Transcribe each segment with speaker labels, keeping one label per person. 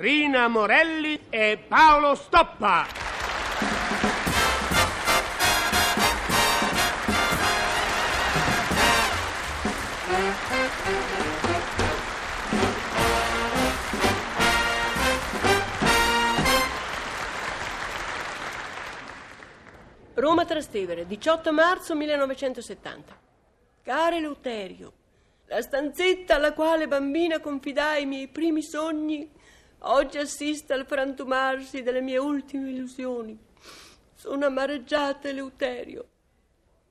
Speaker 1: Rina Morelli e Paolo Stoppa.
Speaker 2: Roma Trastevere, 18 marzo 1970. Care Eleuterio, la stanzetta alla quale bambina confidai i miei primi sogni oggi assiste al frantumarsi delle mie ultime illusioni. Sono amareggiata, Eleuterio.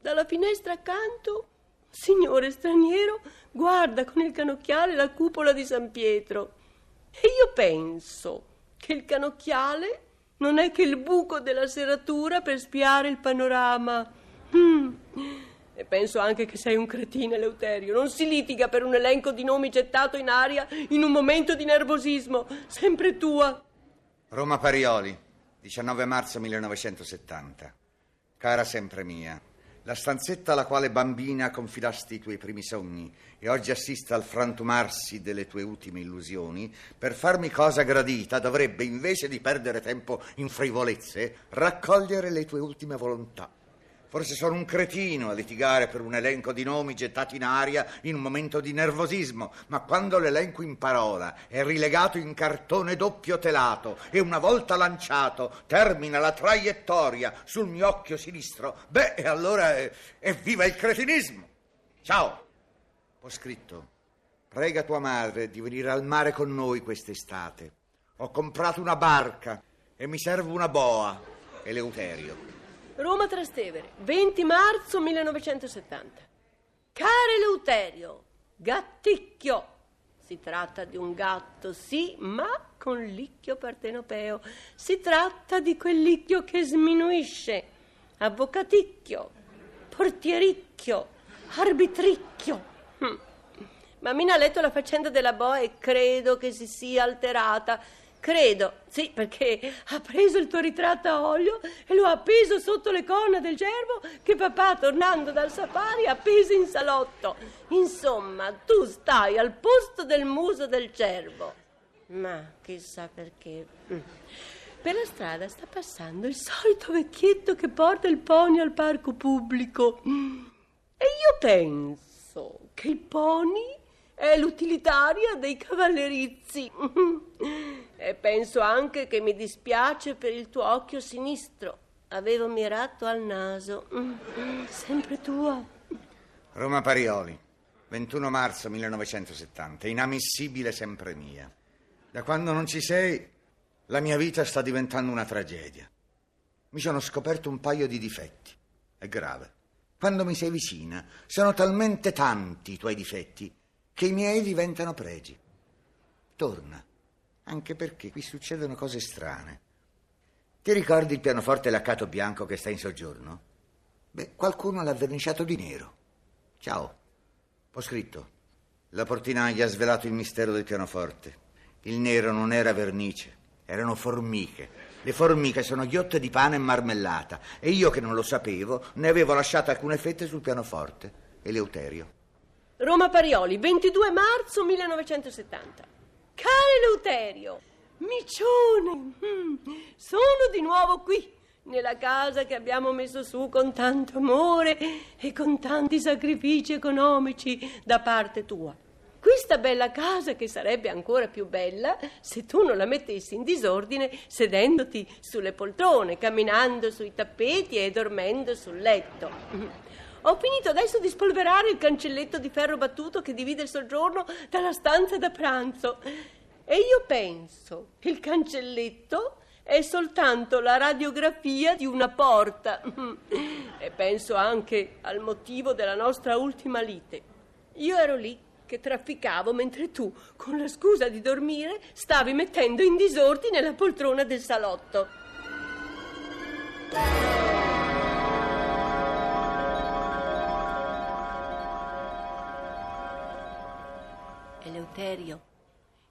Speaker 2: Dalla finestra accanto, signore straniero, guarda con il canocchiale la cupola di San Pietro. E io penso che il canocchiale non è che il buco della serratura per spiare il panorama. Mm. E penso anche che sei un cretino, Eleuterio. Non si litiga per un elenco di nomi gettato in aria in un momento di nervosismo. Sempre tua.
Speaker 3: Roma Parioli, 19 marzo 1970. Cara sempre mia, la stanzetta alla quale bambina confidasti i tuoi primi sogni e oggi assiste al frantumarsi delle tue ultime illusioni, per farmi cosa gradita dovrebbe, invece di perdere tempo in frivolezze, raccogliere le tue ultime volontà. Forse sono un cretino a litigare per un elenco di nomi gettati in aria in un momento di nervosismo, ma quando l'elenco in parola è rilegato in cartone doppio telato e una volta lanciato termina la traiettoria sul mio occhio sinistro, beh, allora evviva il cretinismo! Ciao! Ho scritto, prega tua madre di venire al mare con noi quest'estate. Ho comprato una barca e mi serve una boa, Eleuterio.
Speaker 2: Roma Trastevere, 20 marzo 1970. Caro Eleuterio, gatticchio. Si tratta di un gatto, sì, ma con licchio partenopeo. Si tratta di quel licchio che sminuisce. Avvocaticchio, portiericchio, arbitricchio. Hm. Mammina ha letto la faccenda della boa e credo che si sia alterata Credo, sì, perché ha preso il tuo ritratto a olio e lo ha appeso sotto le corna del cervo che papà, tornando dal safari, ha appeso in salotto. Insomma, tu stai al posto del muso del cervo. Ma chissà perché. Mm. Per la strada sta passando il solito vecchietto che porta il pony al parco pubblico. E io penso che il pony è l'utilitaria dei cavallerizi. E penso anche che mi dispiace per il tuo occhio sinistro. Avevo mirato al naso. Sempre tua.
Speaker 3: Roma Parioli, 21 marzo 1970. Inammissibile sempre mia. Da quando non ci sei, la mia vita sta diventando una tragedia. Mi sono scoperto un paio di difetti. È grave. Quando mi sei vicina, sono talmente tanti i tuoi difetti che i miei diventano pregi. Torna anche perché qui succedono cose strane. Ti ricordi il pianoforte laccato bianco che sta in soggiorno? Beh, qualcuno l'ha verniciato di nero. Ciao. Ho scritto. La portinaia ha svelato il mistero del pianoforte. Il nero non era vernice, erano formiche. Le formiche sono ghiotte di pane e marmellata e io che non lo sapevo ne avevo lasciate alcune fette sul pianoforte. Eleuterio.
Speaker 2: Roma Parioli, 22 marzo 1970. Caro Eleuterio, micione, mm, sono di nuovo qui, nella casa che abbiamo messo su con tanto amore e con tanti sacrifici economici da parte tua. Questa bella casa che sarebbe ancora più bella se tu non la mettessi in disordine sedendoti sulle poltrone, camminando sui tappeti e dormendo sul letto. Ho finito adesso di spolverare il cancelletto di ferro battuto che divide il soggiorno dalla stanza da pranzo. E io penso che il cancelletto è soltanto la radiografia di una porta. e penso anche al motivo della nostra ultima lite. Io ero lì che trafficavo mentre tu, con la scusa di dormire, stavi mettendo in disordine la poltrona del salotto. Eleuterio,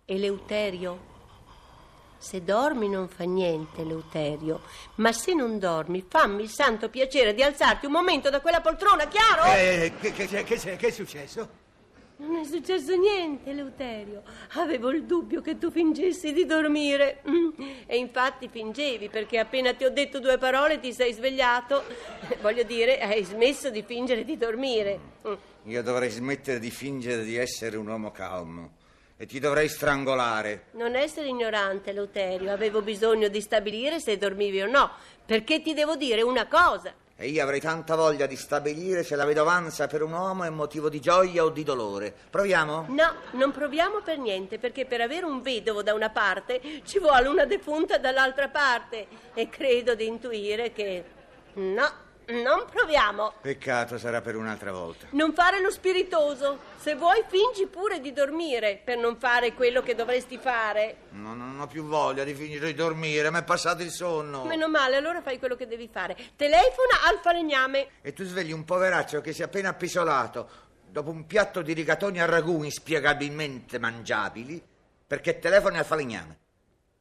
Speaker 2: Eleuterio. Se dormi non fa niente, Eleuterio, ma se non dormi fammi il santo piacere di alzarti un momento da quella poltrona, chiaro?
Speaker 3: Eh, che, che, che, che è successo?
Speaker 2: Non è successo niente, Eleuterio. Avevo il dubbio che tu fingessi di dormire. E infatti fingevi, perché appena ti ho detto due parole ti sei svegliato. Voglio dire, hai smesso di fingere di dormire. Mm.
Speaker 3: Io dovrei smettere di fingere di essere un uomo calmo e ti dovrei strangolare.
Speaker 2: Non essere ignorante, Eleuterio. Avevo bisogno di stabilire se dormivi o no, perché ti devo dire una cosa.
Speaker 3: E io avrei tanta voglia di stabilire se la vedovanza per un uomo è motivo di gioia o di dolore. Proviamo?
Speaker 2: No, non proviamo per niente, perché per avere un vedovo da una parte ci vuole una defunta dall'altra parte. E credo di intuire che... No, non proviamo.
Speaker 3: Peccato, sarà per un'altra volta.
Speaker 2: Non fare lo spiritoso. Se vuoi, fingi pure di dormire per non fare quello che dovresti fare.
Speaker 3: No, non ho più voglia di fingere di dormire, mi è passato il sonno.
Speaker 2: Meno male, allora fai quello che devi fare. Telefona al falegname.
Speaker 3: E tu svegli un poveraccio che si è appena appisolato dopo un piatto di rigatoni a ragù inspiegabilmente mangiabili perché telefoni al falegname.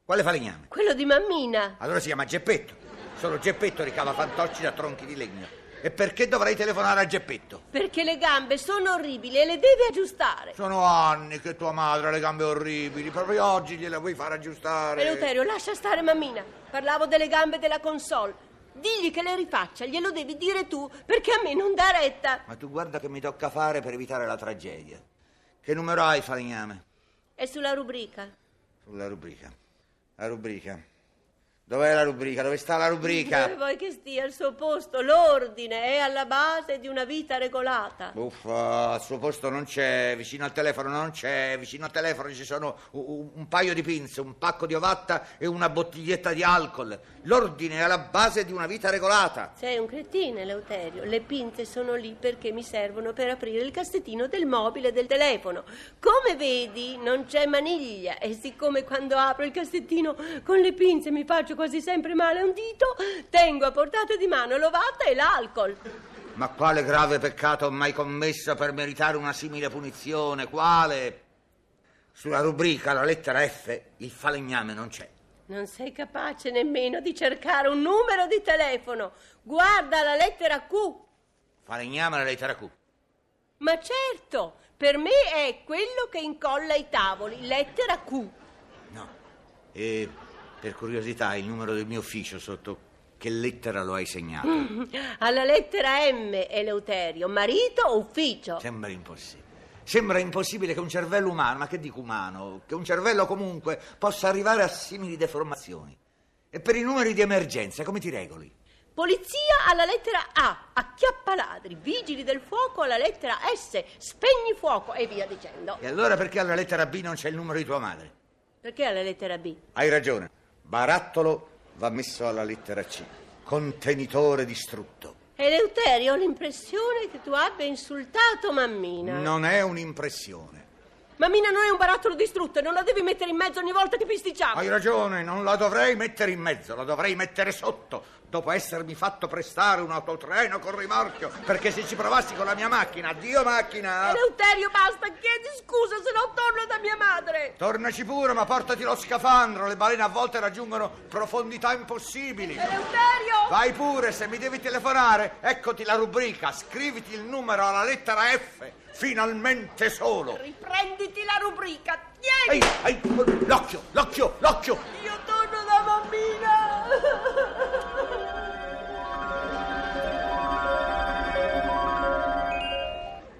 Speaker 3: Quale falegname?
Speaker 2: Quello di mammina.
Speaker 3: Allora si chiama Geppetto. Solo Geppetto ricava fantocci da tronchi di legno. E perché dovrei telefonare a Geppetto?
Speaker 2: Perché le gambe sono orribili e le devi aggiustare.
Speaker 3: Sono anni che tua madre ha le gambe orribili. Proprio oggi gliele vuoi far aggiustare.
Speaker 2: Eleuterio, lascia stare mammina. Parlavo delle gambe della console. Digli che le rifaccia, glielo devi dire tu, perché a me non dà retta.
Speaker 3: Ma tu guarda che mi tocca fare per evitare la tragedia. Che numero hai, falegname?
Speaker 2: È sulla rubrica.
Speaker 3: Sulla rubrica. La rubrica. Dov'è la rubrica? Dove sta la rubrica?
Speaker 2: Dove vuoi che stia al suo posto? L'ordine è alla base di una vita regolata.
Speaker 3: Uffa, al suo posto non c'è, vicino al telefono non c'è, vicino al telefono ci sono un, un paio di pinze, un pacco di ovatta e una bottiglietta di alcol. L'ordine è alla base di una vita regolata.
Speaker 2: Sei un cretino, Eleuterio. Le pinze sono lì perché mi servono per aprire il cassettino del mobile del telefono. Come vedi, non c'è maniglia e siccome quando apro il cassettino con le pinze mi faccio quasi sempre male un dito, tengo a portata di mano l'ovata e l'alcol.
Speaker 3: Ma quale grave peccato ho mai commesso per meritare una simile punizione? Quale? Sulla rubrica, la lettera F, il falegname non c'è.
Speaker 2: Non sei capace nemmeno di cercare un numero di telefono. Guarda la lettera Q.
Speaker 3: Falegname la lettera Q.
Speaker 2: Ma certo, per me è quello che incolla i tavoli, lettera Q.
Speaker 3: No. E per curiosità, il numero del mio ufficio sotto che lettera lo hai segnato?
Speaker 2: Alla lettera M, Eleuterio. Marito o ufficio?
Speaker 3: Sembra impossibile. Sembra impossibile che un cervello umano, ma che dico umano, che un cervello comunque possa arrivare a simili deformazioni. E per i numeri di emergenza, come ti regoli?
Speaker 2: Polizia alla lettera A, acchiappa ladri, vigili del fuoco alla lettera S, spegni fuoco e via dicendo.
Speaker 3: E allora perché alla lettera B non c'è il numero di tua madre?
Speaker 2: Perché alla lettera B?
Speaker 3: Hai ragione. Barattolo va messo alla lettera C. Contenitore distrutto.
Speaker 2: Eleuterio, ho l'impressione che tu abbia insultato mammina.
Speaker 3: Non è un'impressione.
Speaker 2: Mammina non è un barattolo distrutto e non la devi mettere in mezzo ogni volta che pisticciamo.
Speaker 3: Hai ragione, non la dovrei mettere in mezzo, la dovrei mettere sotto dopo essermi fatto prestare un autotreno con rimorchio, perché se ci provassi con la mia macchina, addio macchina!
Speaker 2: Eleuterio, basta, chiedi scusa, se no torno da mia madre!
Speaker 3: Tornaci pure, ma portati lo scafandro, le balene a volte raggiungono profondità impossibili!
Speaker 2: Eleuterio!
Speaker 3: Vai pure, se mi devi telefonare, eccoti la rubrica, scriviti il numero alla lettera F, finalmente solo!
Speaker 2: Riprenditi la rubrica, tieni!
Speaker 3: Ehi, ehi, l'occhio, l'occhio, l'occhio!
Speaker 2: Io torno da mammina!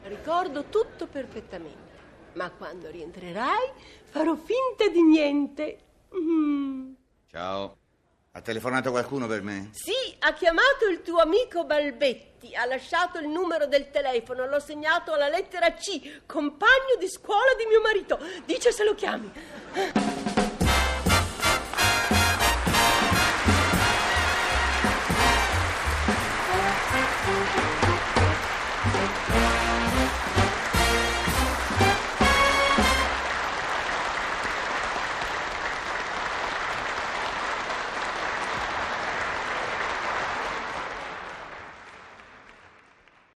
Speaker 2: ricordo tutto perfettamente. Ma quando rientrerai farò finta di niente. Mm.
Speaker 3: Ciao. Ha telefonato qualcuno per me?
Speaker 2: Sì, ha chiamato il tuo amico Balbetti, ha lasciato il numero del telefono, l'ho segnato alla lettera C, compagno di scuola di mio marito. Dice se lo chiami.